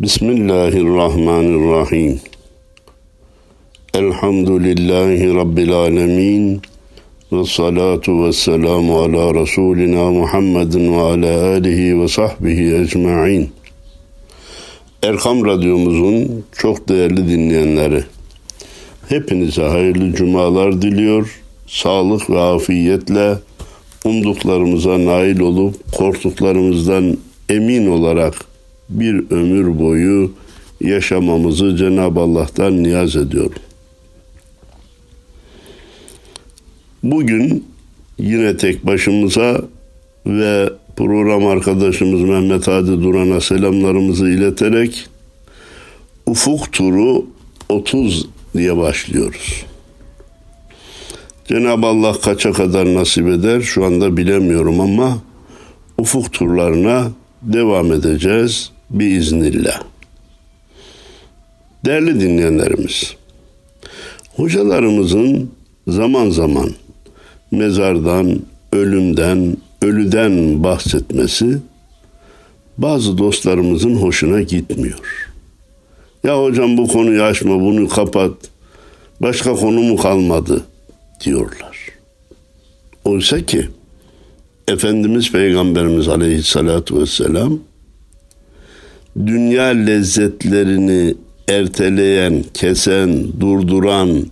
Bismillahirrahmanirrahim. Elhamdülillahi Rabbil alemin. Ve salatu ve selamu ala Resulina Muhammedin ve ala alihi ve sahbihi ecma'in. Erkam Radyomuzun çok değerli dinleyenleri, hepinize hayırlı cumalar diliyor, sağlık ve afiyetle umduklarımıza nail olup korktuklarımızdan emin olarak bir ömür boyu yaşamamızı Cenab-ı Allah'tan niyaz ediyorum. Bugün yine tek başımıza ve program arkadaşımız Mehmet Hadi Duran'a selamlarımızı ileterek Ufuk Turu 30 diye başlıyoruz. Cenab-ı Allah kaça kadar nasip eder şu anda bilemiyorum ama ufuk turlarına devam edeceğiz biiznillah. Değerli dinleyenlerimiz, hocalarımızın zaman zaman mezardan, ölümden, ölüden bahsetmesi bazı dostlarımızın hoşuna gitmiyor. Ya hocam bu konuyu açma, bunu kapat. Başka konu mu kalmadı diyorlar. Oysa ki Efendimiz Peygamberimiz Aleyhisselatü Vesselam dünya lezzetlerini erteleyen, kesen, durduran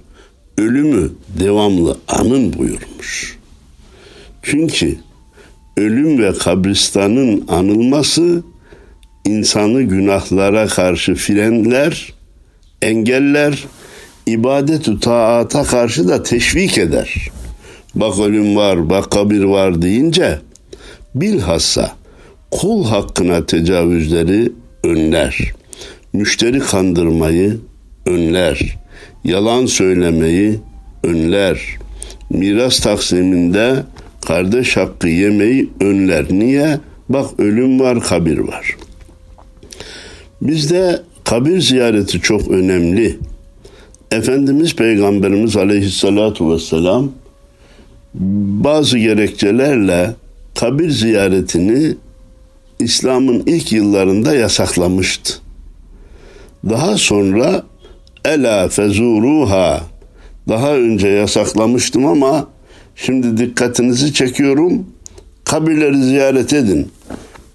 ölümü devamlı anın buyurmuş. Çünkü ölüm ve kabristanın anılması insanı günahlara karşı frenler, engeller, ibadet-ü taata karşı da teşvik eder. Bak ölüm var, bak kabir var deyince bilhassa kul hakkına tecavüzleri önler. Müşteri kandırmayı önler. Yalan söylemeyi önler. Miras taksiminde kardeş hakkı yemeyi önler. Niye? Bak ölüm var, kabir var. Bizde kabir ziyareti çok önemli. Efendimiz Peygamberimiz Aleyhisselatu Vesselam bazı gerekçelerle kabir ziyaretini İslam'ın ilk yıllarında yasaklamıştı. Daha sonra ela fezuruha daha önce yasaklamıştım ama şimdi dikkatinizi çekiyorum. Kabirleri ziyaret edin.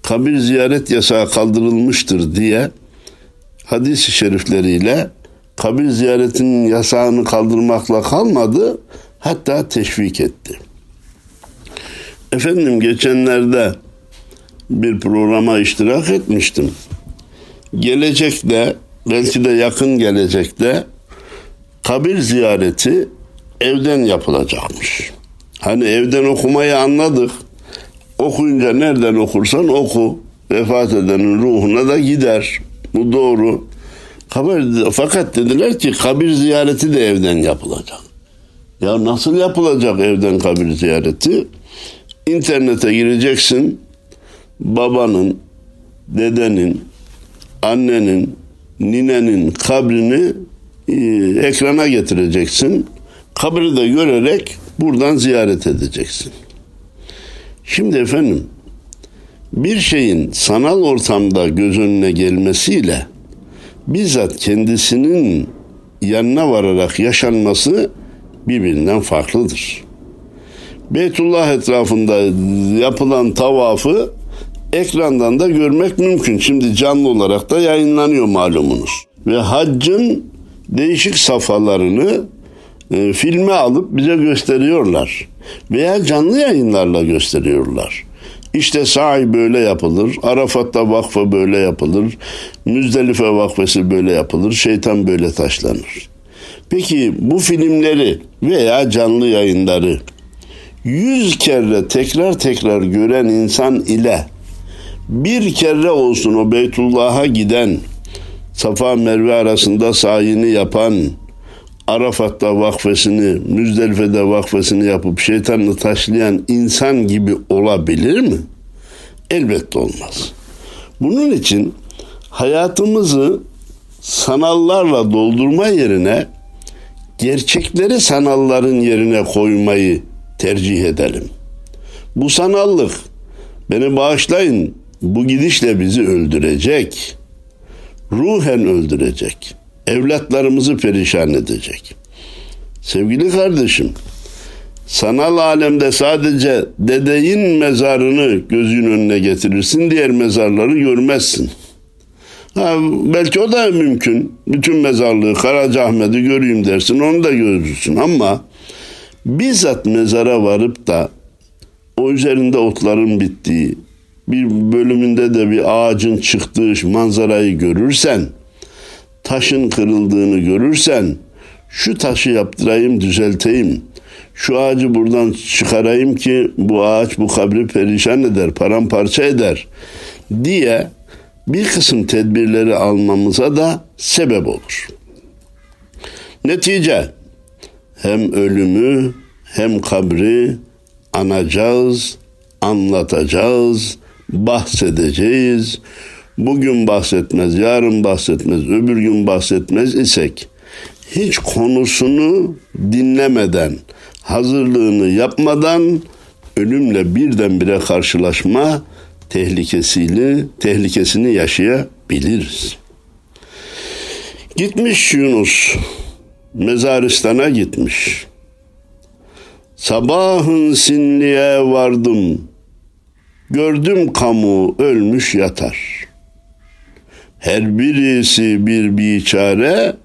Kabir ziyaret yasağı kaldırılmıştır diye hadis-i şerifleriyle kabir ziyaretinin yasağını kaldırmakla kalmadı, hatta teşvik etti. Efendim geçenlerde bir programa iştirak etmiştim. Gelecekte, belki de yakın gelecekte kabir ziyareti evden yapılacakmış. Hani evden okumayı anladık. Okuyunca nereden okursan oku. Vefat edenin ruhuna da gider. Bu doğru. Kabir, fakat dediler ki kabir ziyareti de evden yapılacak. Ya nasıl yapılacak evden kabir ziyareti? İnternete gireceksin. Babanın, dedenin, annenin, ninenin kabrini e, ekrana getireceksin. Kabri de görerek buradan ziyaret edeceksin. Şimdi efendim bir şeyin sanal ortamda göz önüne gelmesiyle bizzat kendisinin yanına vararak yaşanması birbirinden farklıdır. Beytullah etrafında yapılan tavafı ekrandan da görmek mümkün. Şimdi canlı olarak da yayınlanıyor malumunuz. Ve haccın değişik safhalarını e, filme alıp bize gösteriyorlar. Veya canlı yayınlarla gösteriyorlar. İşte sahi böyle yapılır. Arafat'ta vakfı böyle yapılır. Müzdelife vakfesi böyle yapılır. Şeytan böyle taşlanır. Peki bu filmleri veya canlı yayınları yüz kere tekrar tekrar gören insan ile bir kere olsun o Beytullah'a giden Safa Merve arasında sayini yapan Arafat'ta vakfesini, Müzdelife'de vakfesini yapıp şeytanını taşlayan insan gibi olabilir mi? Elbette olmaz. Bunun için hayatımızı sanallarla doldurma yerine gerçekleri sanalların yerine koymayı tercih edelim. Bu sanallık beni bağışlayın bu gidişle bizi öldürecek. ruhen öldürecek. Evlatlarımızı perişan edecek. Sevgili kardeşim, sanal alemde sadece dedeyin mezarını gözün önüne getirirsin, diğer mezarları görmezsin. Ha, belki o da mümkün. Bütün mezarlığı Karacaahmet'i göreyim dersin, onu da görürsün ama bizzat mezara varıp da o üzerinde otların bittiği, bir bölümünde de bir ağacın çıktığı manzarayı görürsen, taşın kırıldığını görürsen, şu taşı yaptırayım, düzelteyim, şu ağacı buradan çıkarayım ki bu ağaç bu kabri perişan eder, paramparça eder diye bir kısım tedbirleri almamıza da sebep olur. Netice hem ölümü hem kabri anacağız, anlatacağız, bahsedeceğiz. Bugün bahsetmez, yarın bahsetmez, öbür gün bahsetmez isek hiç konusunu dinlemeden, hazırlığını yapmadan ölümle birdenbire karşılaşma tehlikesiyle tehlikesini yaşayabiliriz. Gitmiş Yunus mezaristan'a gitmiş. Sabahın sinliğe vardım. Gördüm kamu ölmüş yatar. Her birisi bir biçare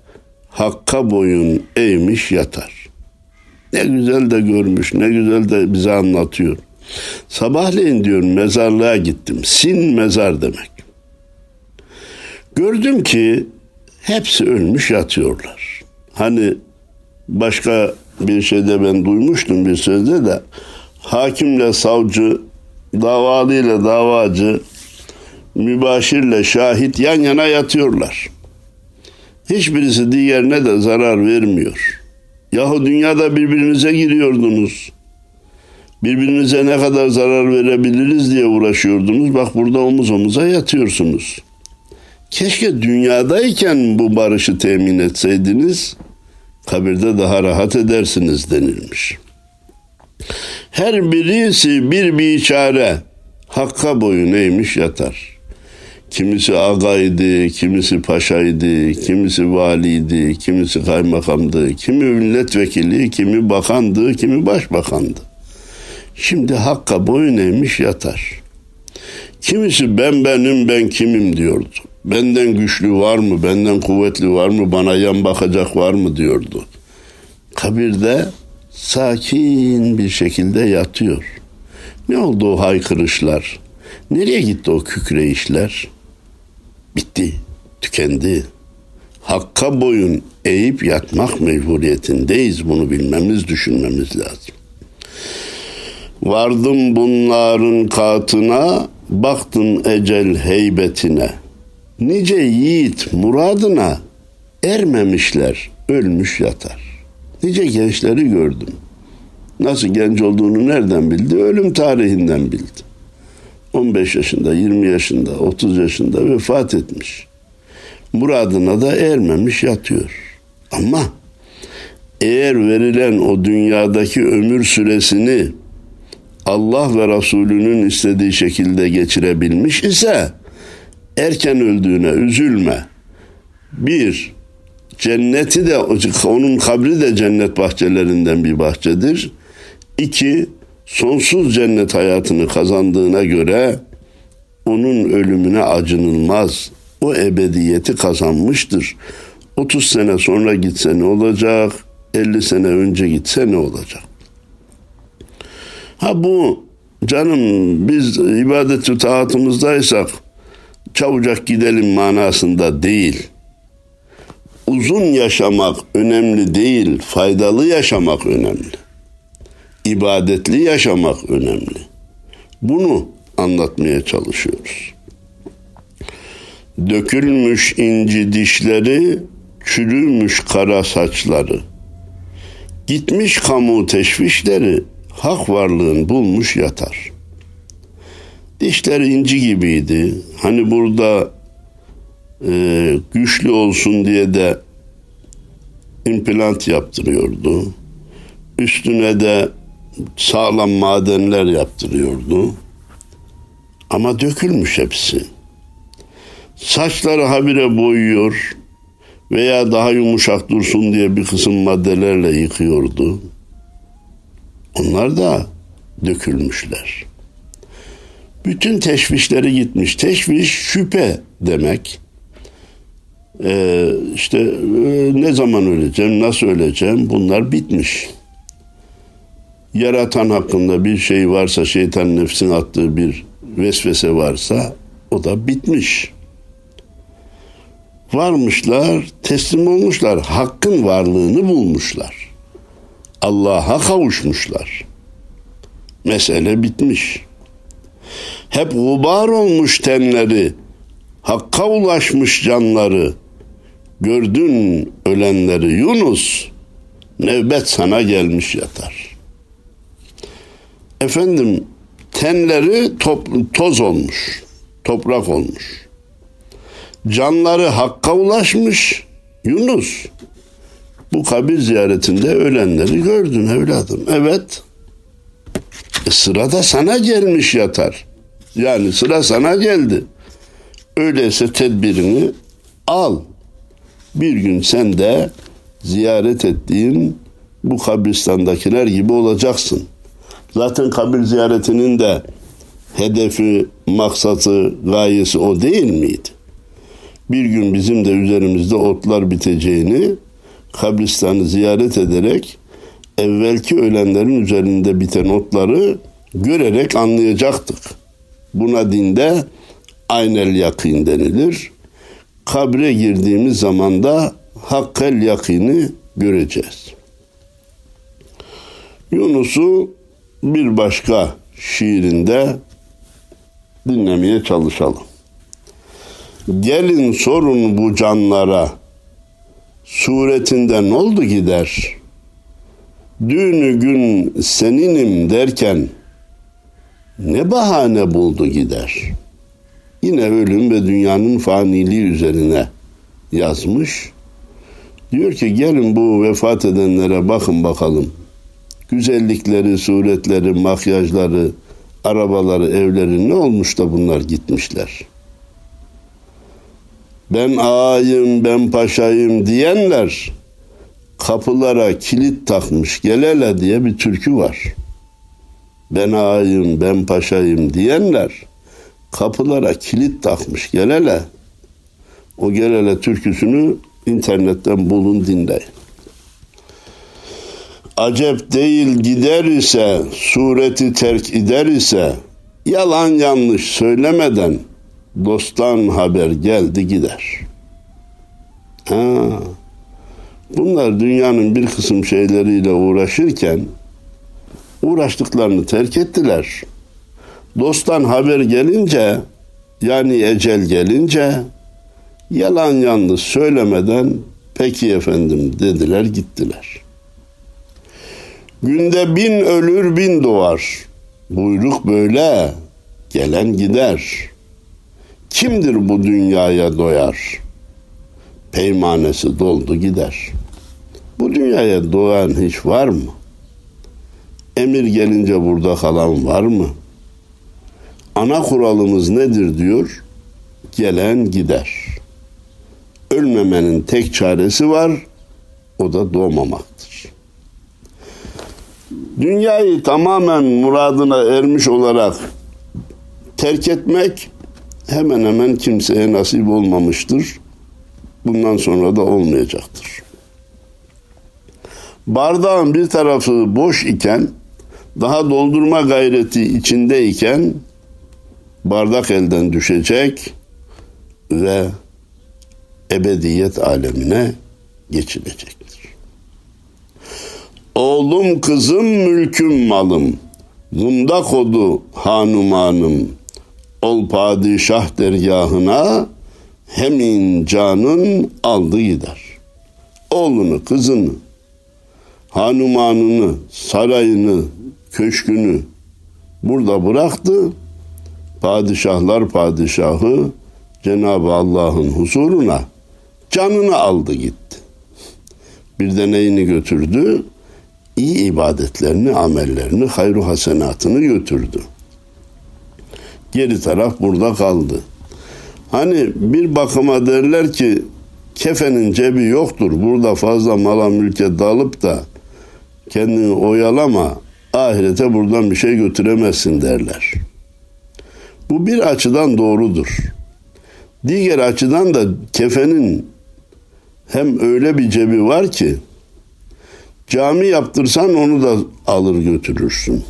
hakka boyun eğmiş yatar. Ne güzel de görmüş, ne güzel de bize anlatıyor. Sabahleyin diyor mezarlığa gittim. Sin mezar demek. Gördüm ki hepsi ölmüş yatıyorlar. Hani başka bir şeyde ben duymuştum bir sözde de hakimle savcı, davalıyla davacı, mübaşirle şahit yan yana yatıyorlar. Hiçbirisi diğerine de zarar vermiyor. Yahu dünyada birbirinize giriyordunuz. Birbirinize ne kadar zarar verebiliriz diye uğraşıyordunuz. Bak burada omuz omuza yatıyorsunuz. Keşke dünyadayken bu barışı temin etseydiniz kabirde daha rahat edersiniz denilmiş. Her birisi bir biçare hakka boyun eğmiş yatar. Kimisi agaydı, kimisi paşaydı, kimisi valiydi, kimisi kaymakamdı, kimi milletvekili, kimi bakandı, kimi başbakandı. Şimdi hakka boyun eğmiş yatar. Kimisi ben benim ben kimim diyordu. Benden güçlü var mı, benden kuvvetli var mı, bana yan bakacak var mı diyordu. Kabirde sakin bir şekilde yatıyor. Ne oldu o haykırışlar? Nereye gitti o kükreyişler? Bitti, tükendi. Hakka boyun eğip yatmak mecburiyetindeyiz. Bunu bilmemiz, düşünmemiz lazım. Vardım bunların katına, baktım ecel heybetine. Nice yiğit muradına ermemişler, ölmüş yatar. Nice gençleri gördüm. Nasıl genç olduğunu nereden bildi? Ölüm tarihinden bildi. 15 yaşında, 20 yaşında, 30 yaşında vefat etmiş. Muradına da ermemiş yatıyor. Ama eğer verilen o dünyadaki ömür süresini Allah ve Resulünün istediği şekilde geçirebilmiş ise erken öldüğüne üzülme. Bir, cenneti de onun kabri de cennet bahçelerinden bir bahçedir. İki, sonsuz cennet hayatını kazandığına göre onun ölümüne acınılmaz. O ebediyeti kazanmıştır. 30 sene sonra gitse ne olacak? 50 sene önce gitse ne olacak? Ha bu canım biz ibadet taatımızdaysak çabucak gidelim manasında değil. Uzun yaşamak önemli değil, faydalı yaşamak önemli. İbadetli yaşamak önemli. Bunu anlatmaya çalışıyoruz. Dökülmüş inci dişleri, çürümüş kara saçları. Gitmiş kamu teşvişleri, hak varlığın bulmuş yatar. Dişler inci gibiydi. Hani burada e, güçlü olsun diye de implant yaptırıyordu. Üstüne de sağlam madenler yaptırıyordu. Ama dökülmüş hepsi. Saçları habire boyuyor veya daha yumuşak dursun diye bir kısım maddelerle yıkıyordu. Onlar da dökülmüşler. Bütün teşvişleri gitmiş. Teşviş şüphe demek. Ee, işte e, ne zaman öleceğim, nasıl öleceğim bunlar bitmiş. Yaratan hakkında bir şey varsa, şeytan nefsin attığı bir vesvese varsa o da bitmiş. Varmışlar, teslim olmuşlar, hakkın varlığını bulmuşlar. Allah'a kavuşmuşlar. Mesele bitmiş. Hep gubar olmuş tenleri, hakka ulaşmış canları. Gördün ölenleri Yunus, nevbet sana gelmiş yatar. Efendim tenleri top, toz olmuş, toprak olmuş. Canları hakka ulaşmış Yunus. Bu kabir ziyaretinde ölenleri gördün evladım. Evet. E sıra da sana gelmiş yatar. Yani sıra sana geldi. Öyleyse tedbirini al. Bir gün sen de ziyaret ettiğin bu kabristandakiler gibi olacaksın. Zaten kabir ziyaretinin de hedefi, maksatı, gayesi o değil miydi? Bir gün bizim de üzerimizde otlar biteceğini kabristanı ziyaret ederek evvelki ölenlerin üzerinde biten otları görerek anlayacaktık. Buna dinde aynel yakin denilir. Kabre girdiğimiz zaman da hakkel yakini göreceğiz. Yunus'u bir başka şiirinde dinlemeye çalışalım. Gelin sorun bu canlara, suretinden oldu gider. Düğünü gün seninim derken, ne bahane buldu gider. Yine ölüm ve dünyanın faniliği üzerine yazmış. Diyor ki gelin bu vefat edenlere bakın bakalım. Güzellikleri, suretleri, makyajları, arabaları, evleri ne olmuş da bunlar gitmişler. Ben ağayım, ben paşayım diyenler kapılara kilit takmış gelele diye bir türkü var ben ağayım, ben paşayım diyenler kapılara kilit takmış gelele. O gelele türküsünü internetten bulun dinleyin. Acep değil gider ise, sureti terk eder ise, yalan yanlış söylemeden dosttan haber geldi gider. Ha, bunlar dünyanın bir kısım şeyleriyle uğraşırken uğraştıklarını terk ettiler. Dosttan haber gelince yani ecel gelince yalan yanlış söylemeden peki efendim dediler gittiler. Günde bin ölür bin doğar. Buyruk böyle gelen gider. Kimdir bu dünyaya doyar? Peymanesi doldu gider. Bu dünyaya doğan hiç var mı? Emir gelince burada kalan var mı? Ana kuralımız nedir diyor? Gelen gider. Ölmemenin tek çaresi var. O da doğmamaktır. Dünyayı tamamen muradına ermiş olarak terk etmek hemen hemen kimseye nasip olmamıştır. Bundan sonra da olmayacaktır. Bardağın bir tarafı boş iken daha doldurma gayreti içindeyken bardak elden düşecek ve ebediyet alemine geçilecektir. Oğlum kızım mülküm malım, bunda kodu hanumanım, ol padişah dergahına, hemin canın aldı gider. Oğlunu, kızını, hanumanını, sarayını, köşkünü burada bıraktı. Padişahlar padişahı Cenab-ı Allah'ın huzuruna canını aldı gitti. Bir de neyini götürdü? İyi ibadetlerini, amellerini, hayru hasenatını götürdü. Geri taraf burada kaldı. Hani bir bakıma derler ki kefenin cebi yoktur. Burada fazla mala mülke dalıp da kendini oyalama. Ahirete buradan bir şey götüremezsin derler. Bu bir açıdan doğrudur. Diğer açıdan da kefenin hem öyle bir cebi var ki cami yaptırsan onu da alır götürürsün.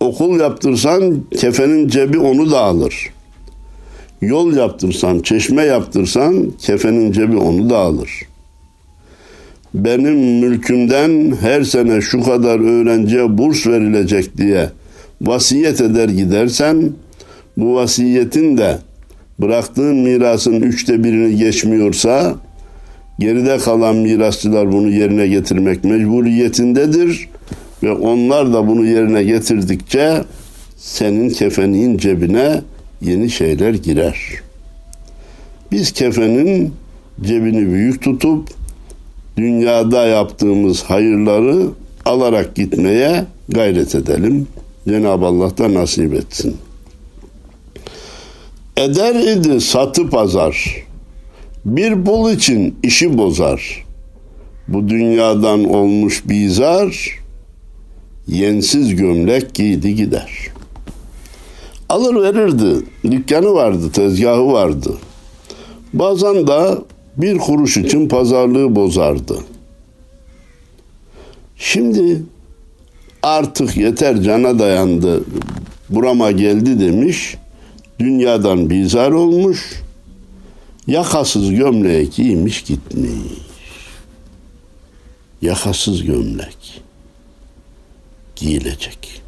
Okul yaptırsan kefenin cebi onu da alır. Yol yaptırsan, çeşme yaptırsan kefenin cebi onu da alır. Benim mülkümden her sene şu kadar öğrenciye burs verilecek diye vasiyet eder gidersen bu vasiyetin de bıraktığın mirasın üçte birini geçmiyorsa geride kalan mirasçılar bunu yerine getirmek mecburiyetindedir ve onlar da bunu yerine getirdikçe senin kefenin cebine yeni şeyler girer. Biz kefenin cebini büyük tutup dünyada yaptığımız hayırları alarak gitmeye gayret edelim. Cenab-ı Allah da nasip etsin. Eder idi satı pazar. Bir bul için işi bozar. Bu dünyadan olmuş bizar, yensiz gömlek giydi gider. Alır verirdi, dükkanı vardı, tezgahı vardı. Bazen de bir kuruş için pazarlığı bozardı. Şimdi artık yeter cana dayandı, burama geldi demiş, dünyadan bizar olmuş, yakasız gömlek giymiş gitmiş. Yakasız gömlek giyilecek.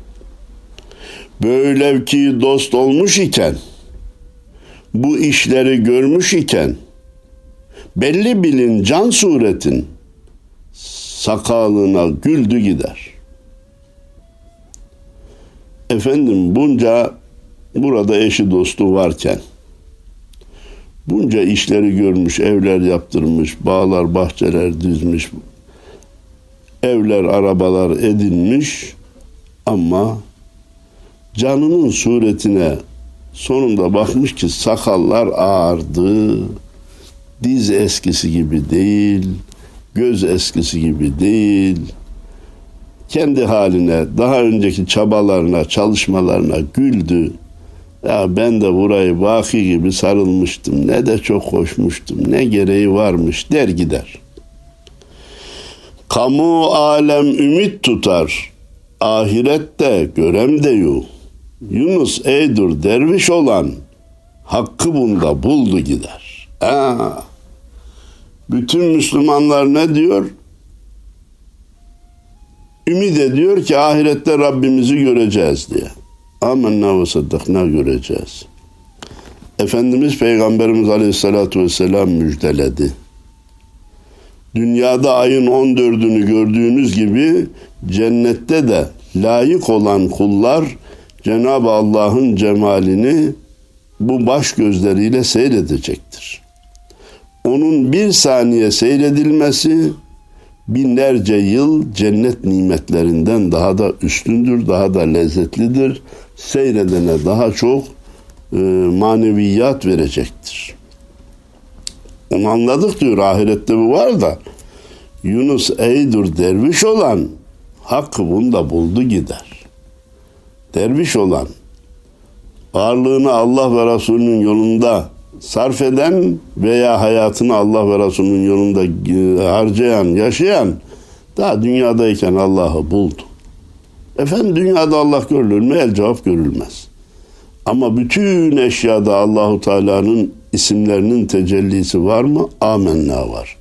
Böyle ki dost olmuş iken, bu işleri görmüş iken, belli bilin can suretin sakalına güldü gider. Efendim bunca burada eşi dostu varken bunca işleri görmüş, evler yaptırmış, bağlar, bahçeler dizmiş, evler, arabalar edinmiş ama canının suretine sonunda bakmış ki sakallar ağardı, diz eskisi gibi değil, göz eskisi gibi değil. Kendi haline, daha önceki çabalarına, çalışmalarına güldü. Ya ben de burayı vaki gibi sarılmıştım. Ne de çok koşmuştum. Ne gereği varmış der gider. Kamu alem ümit tutar. Ahirette görem de yu. Yunus eydur derviş olan hakkı bunda buldu gider. Aa, bütün Müslümanlar ne diyor? Ümit ediyor ki ahirette Rabbimizi göreceğiz diye. Amenna ve saddakna göreceğiz. Efendimiz Peygamberimiz Aleyhisselatü Vesselam müjdeledi. Dünyada ayın 14'ünü gördüğünüz gibi cennette de layık olan kullar Cenab-ı Allah'ın cemalini bu baş gözleriyle seyredecektir. Onun bir saniye seyredilmesi binlerce yıl cennet nimetlerinden daha da üstündür, daha da lezzetlidir. Seyredene daha çok e, maneviyat verecektir. Onu anladık diyor ahirette bu var da Yunus eydur derviş olan hakkı bunda buldu gider. Derviş olan varlığını Allah ve Resulünün yolunda sarf eden veya hayatını Allah ve Resulünün yolunda e, harcayan, yaşayan daha dünyadayken Allah'ı buldu. Efendim dünyada Allah görülür mü? El cevap görülmez. Ama bütün eşyada Allahu Teala'nın isimlerinin tecellisi var mı? Amenna var.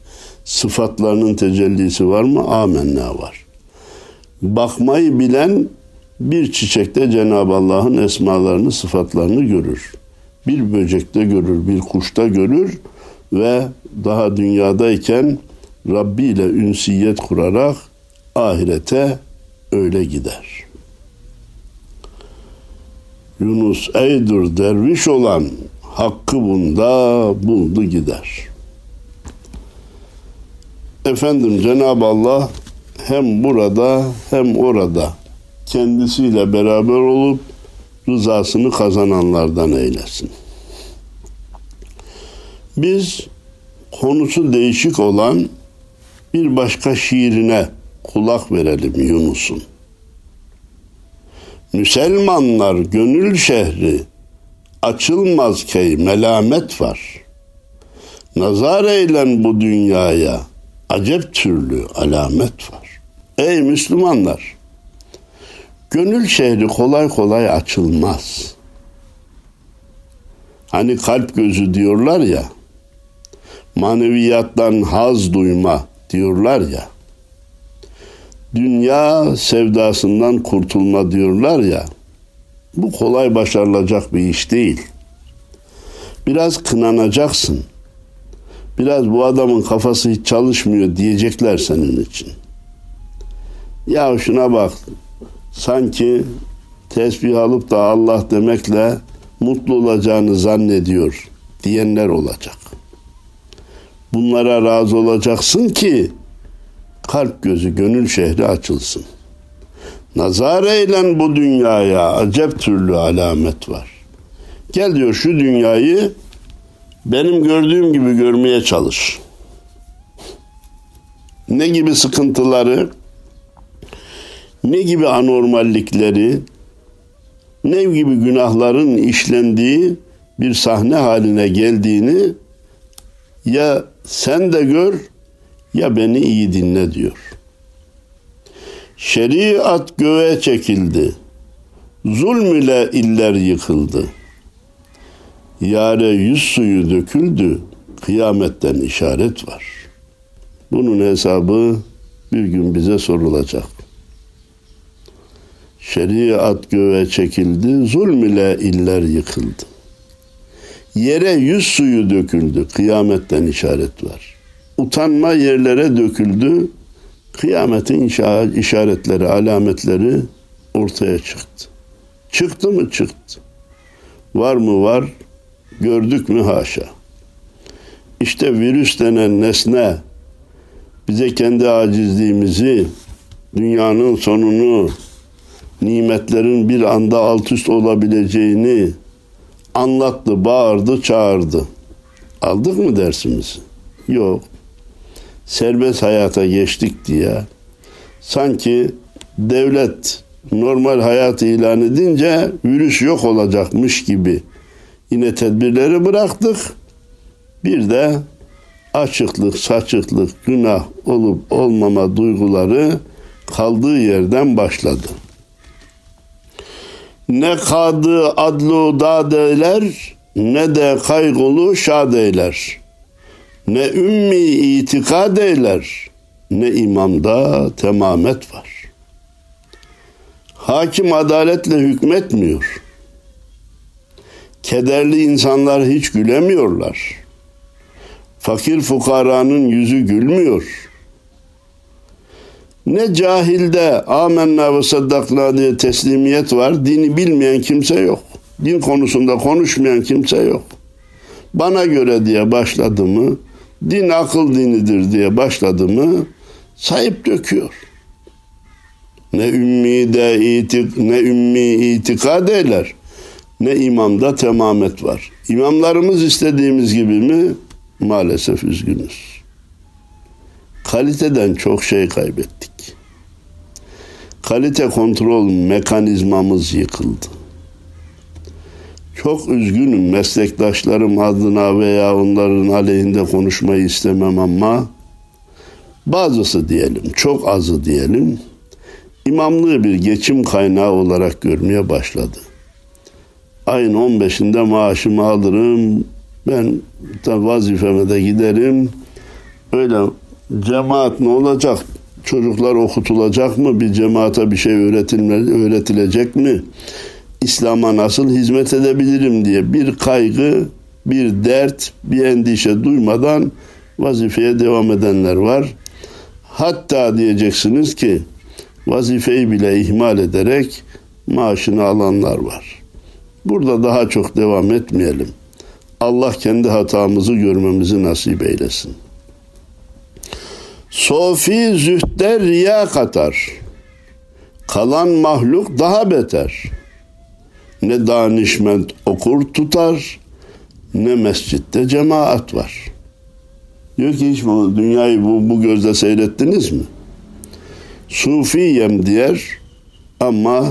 Sıfatlarının tecellisi var mı? Amenna var. Bakmayı bilen bir çiçekte Cenab-ı Allah'ın esmalarını, sıfatlarını görür. Bir böcekte görür, bir kuşta görür ve daha dünyadayken Rabbi ile ünsiyet kurarak ahirete öyle gider. Yunus eydur derviş olan hakkı bunda buldu gider. Efendim Cenab-ı Allah hem burada hem orada kendisiyle beraber olup rızasını kazananlardan eylesin. Biz konusu değişik olan bir başka şiirine kulak verelim Yunus'un. Müselmanlar gönül şehri açılmaz key melamet var. Nazar eylen bu dünyaya acep türlü alamet var. Ey Müslümanlar! Gönül şehri kolay kolay açılmaz. Hani kalp gözü diyorlar ya, maneviyattan haz duyma diyorlar ya, dünya sevdasından kurtulma diyorlar ya, bu kolay başarılacak bir iş değil. Biraz kınanacaksın. Biraz bu adamın kafası hiç çalışmıyor diyecekler senin için. Ya şuna bak. Sanki tesbih alıp da Allah demekle mutlu olacağını zannediyor diyenler olacak. Bunlara razı olacaksın ki kalp gözü gönül şehri açılsın. Nazar eylen bu dünyaya acep türlü alamet var. Gel diyor şu dünyayı benim gördüğüm gibi görmeye çalış. Ne gibi sıkıntıları, ne gibi anormallikleri, ne gibi günahların işlendiği bir sahne haline geldiğini ya sen de gör ya beni iyi dinle diyor. Şeriat göğe çekildi. Zulm ile iller yıkıldı. Yare yüz suyu döküldü. Kıyametten işaret var. Bunun hesabı bir gün bize sorulacak. Şeriat göğe çekildi, zulm ile iller yıkıldı. Yere yüz suyu döküldü, kıyametten işaret var. Utanma yerlere döküldü, kıyametin işaretleri, alametleri ortaya çıktı. Çıktı mı? Çıktı. Var mı? Var. Gördük mü? Haşa. İşte virüs denen nesne bize kendi acizliğimizi, dünyanın sonunu, nimetlerin bir anda alt üst olabileceğini anlattı, bağırdı, çağırdı. Aldık mı dersimizi? Yok. Serbest hayata geçtik diye sanki devlet normal hayat ilan edince virüs yok olacakmış gibi yine tedbirleri bıraktık. Bir de açıklık, saçıklık, günah olup olmama duyguları kaldığı yerden başladı. Ne kadı adlu dad eyler, ne de kaygılı şad eyler. Ne ümmi itikad eyler, ne imamda temamet var. Hakim adaletle hükmetmiyor. Kederli insanlar hiç gülemiyorlar. Fakir fukaranın yüzü gülmüyor.'' Ne cahilde amenna ve saddakna diye teslimiyet var. Dini bilmeyen kimse yok. Din konusunda konuşmayan kimse yok. Bana göre diye başladı mı, din akıl dinidir diye başladı mı, sayıp döküyor. Ne ümmi de itik, ne ümmi itikad eyler, ne imamda temamet var. İmamlarımız istediğimiz gibi mi? Maalesef üzgünüz kaliteden çok şey kaybettik. Kalite kontrol mekanizmamız yıkıldı. Çok üzgünüm meslektaşlarım adına veya onların aleyhinde konuşmayı istemem ama bazısı diyelim, çok azı diyelim, imamlığı bir geçim kaynağı olarak görmeye başladı. Ayın 15'inde maaşımı alırım, ben vazifeme de giderim, öyle Cemaat ne olacak? Çocuklar okutulacak mı? Bir cemaate bir şey öğretilmeli, öğretilecek mi? İslam'a nasıl hizmet edebilirim diye bir kaygı, bir dert, bir endişe duymadan vazifeye devam edenler var. Hatta diyeceksiniz ki vazifeyi bile ihmal ederek maaşını alanlar var. Burada daha çok devam etmeyelim. Allah kendi hatamızı görmemizi nasip eylesin. Sofi zühde riya katar. Kalan mahluk daha beter. Ne danişment okur tutar, ne mescitte cemaat var. Diyor ki hiç bu dünyayı bu, bu gözle seyrettiniz mi? Sufiyem diyer ama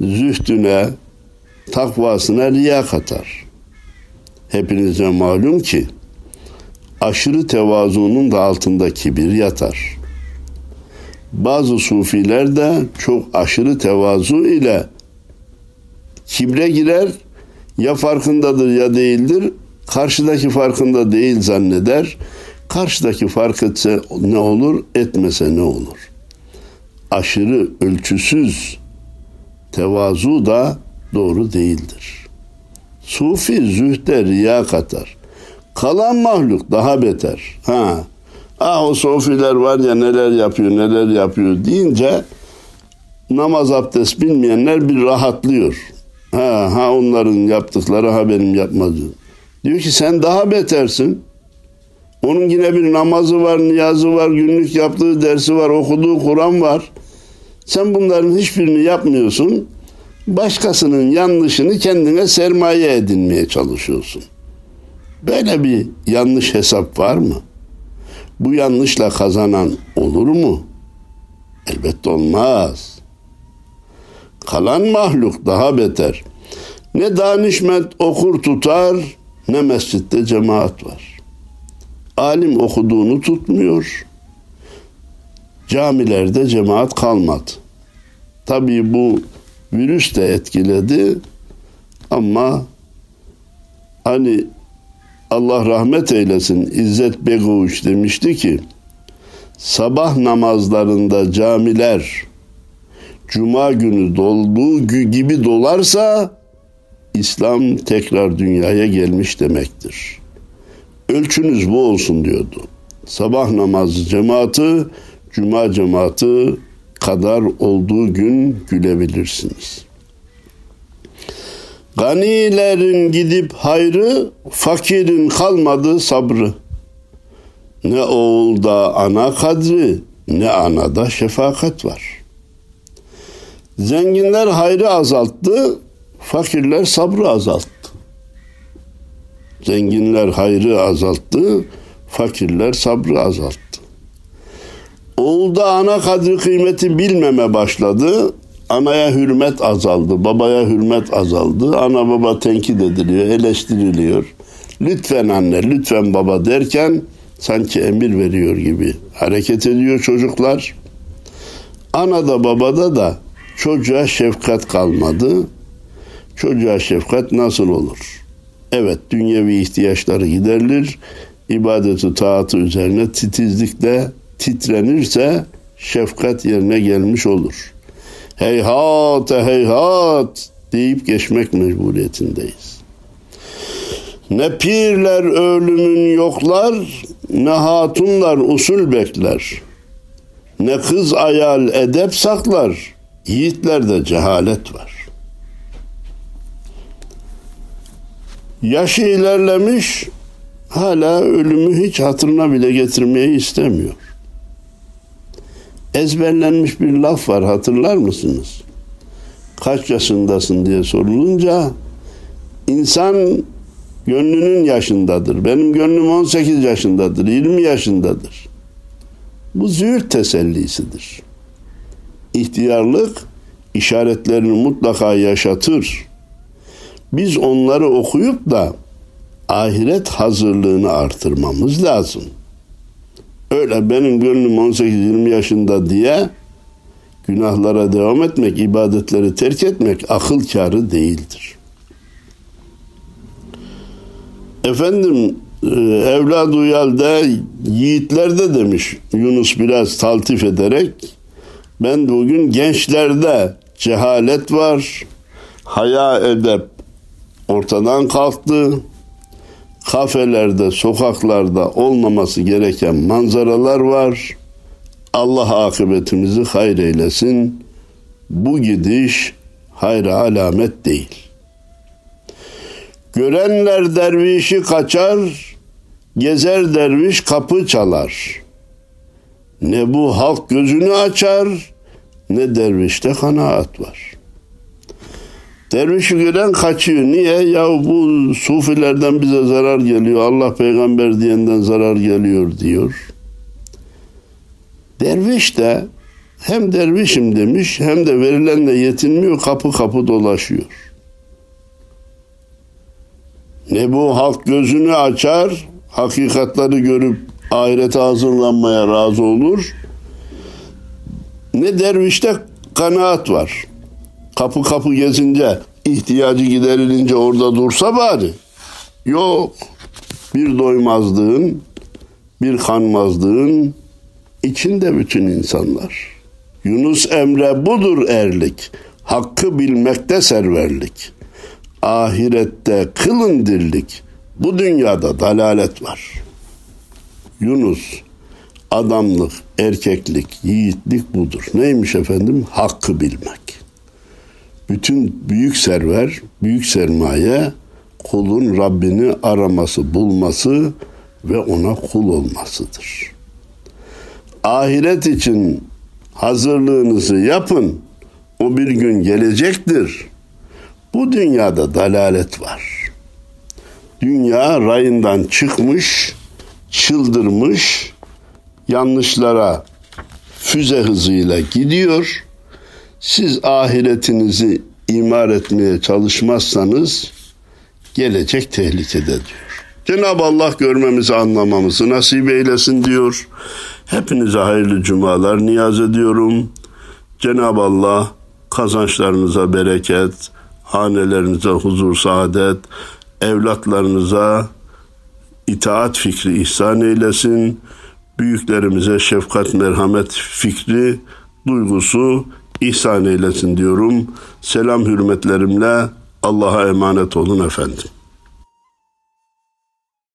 zühdüne, takvasına riya katar. Hepinize malum ki aşırı tevazunun da altında kibir yatar. Bazı sufiler de çok aşırı tevazu ile kibre girer ya farkındadır ya değildir. Karşıdaki farkında değil zanneder. Karşıdaki fark etse ne olur, etmese ne olur? Aşırı ölçüsüz tevazu da doğru değildir. Sufi zühde riya katar. Kalan mahluk daha beter. Ha. Ah o sofiler var ya neler yapıyor neler yapıyor deyince namaz abdest bilmeyenler bir rahatlıyor. Ha, ha onların yaptıkları ha benim yapmadığım. Diyor ki sen daha betersin. Onun yine bir namazı var, niyazı var, günlük yaptığı dersi var, okuduğu Kur'an var. Sen bunların hiçbirini yapmıyorsun. Başkasının yanlışını kendine sermaye edinmeye çalışıyorsun. Böyle bir yanlış hesap var mı? Bu yanlışla kazanan olur mu? Elbette olmaz. Kalan mahluk daha beter. Ne danişment okur tutar ne mescitte cemaat var. Alim okuduğunu tutmuyor. Camilerde cemaat kalmadı. Tabii bu virüs de etkiledi ama hani Allah rahmet eylesin İzzet Begoviç demişti ki sabah namazlarında camiler cuma günü dolduğu gibi dolarsa İslam tekrar dünyaya gelmiş demektir. Ölçünüz bu olsun diyordu. Sabah namazı cemaati, cuma cemaati kadar olduğu gün gülebilirsiniz. Ganilerin gidip hayrı, fakirin kalmadı sabrı. Ne oğulda ana kadri, ne anada şefakat var. Zenginler hayrı azalttı, fakirler sabrı azalttı. Zenginler hayrı azalttı, fakirler sabrı azalttı. Oğulda ana kadri kıymeti bilmeme başladı. Anaya hürmet azaldı, babaya hürmet azaldı. Ana baba tenkit ediliyor, eleştiriliyor. Lütfen anne, lütfen baba derken sanki emir veriyor gibi hareket ediyor çocuklar. Ana da babada da çocuğa şefkat kalmadı. Çocuğa şefkat nasıl olur? Evet, dünyevi ihtiyaçları giderilir. İbadeti taatı üzerine titizlikle titrenirse şefkat yerine gelmiş olur. Heyhat heyhat deyip geçmek mecburiyetindeyiz. Ne pirler ölümün yoklar, ne hatunlar usul bekler. Ne kız ayal edep saklar, yiğitlerde cehalet var. Yaşı ilerlemiş, hala ölümü hiç hatırına bile getirmeyi istemiyor ezberlenmiş bir laf var hatırlar mısınız? Kaç yaşındasın diye sorulunca insan gönlünün yaşındadır. Benim gönlüm 18 yaşındadır, 20 yaşındadır. Bu züğürt tesellisidir. İhtiyarlık işaretlerini mutlaka yaşatır. Biz onları okuyup da ahiret hazırlığını artırmamız lazım.'' Öyle benim gönlüm 18-20 yaşında diye günahlara devam etmek, ibadetleri terk etmek akıl kârı değildir. Efendim e, evlad uyalda yiğitlerde demiş Yunus biraz taltif ederek ben bugün gençlerde cehalet var, haya edep ortadan kalktı, kafelerde, sokaklarda olmaması gereken manzaralar var. Allah akıbetimizi hayır eylesin. Bu gidiş hayra alamet değil. Görenler dervişi kaçar, gezer derviş kapı çalar. Ne bu halk gözünü açar, ne dervişte kanaat var. Dervişi gören kaçıyor. Niye? Ya bu sufilerden bize zarar geliyor. Allah peygamber diyenden zarar geliyor diyor. Derviş de hem dervişim demiş hem de verilenle yetinmiyor kapı kapı dolaşıyor. Ne bu halk gözünü açar, hakikatleri görüp ahirete hazırlanmaya razı olur. Ne dervişte kanaat var. Kapı kapı gezince, ihtiyacı giderilince orada dursa bari. Yok. Bir doymazlığın, bir kanmazlığın içinde bütün insanlar. Yunus Emre budur erlik. Hakkı bilmekte serverlik. Ahirette kılın dirlik. Bu dünyada dalalet var. Yunus adamlık, erkeklik, yiğitlik budur. Neymiş efendim? Hakkı bilmek. Bütün büyük server, büyük sermaye kulun Rabbini araması, bulması ve ona kul olmasıdır. Ahiret için hazırlığınızı yapın. O bir gün gelecektir. Bu dünyada dalalet var. Dünya rayından çıkmış, çıldırmış, yanlışlara füze hızıyla gidiyor. Siz ahiretinizi imar etmeye çalışmazsanız gelecek tehlikede diyor. Cenab-ı Allah görmemizi anlamamızı nasip eylesin diyor. Hepinize hayırlı cumalar niyaz ediyorum. Cenab-ı Allah kazançlarınıza bereket, hanelerinize huzur, saadet, evlatlarınıza itaat fikri ihsan eylesin. Büyüklerimize şefkat, merhamet fikri, duygusu ihsan eylesin diyorum. Selam hürmetlerimle Allah'a emanet olun efendim.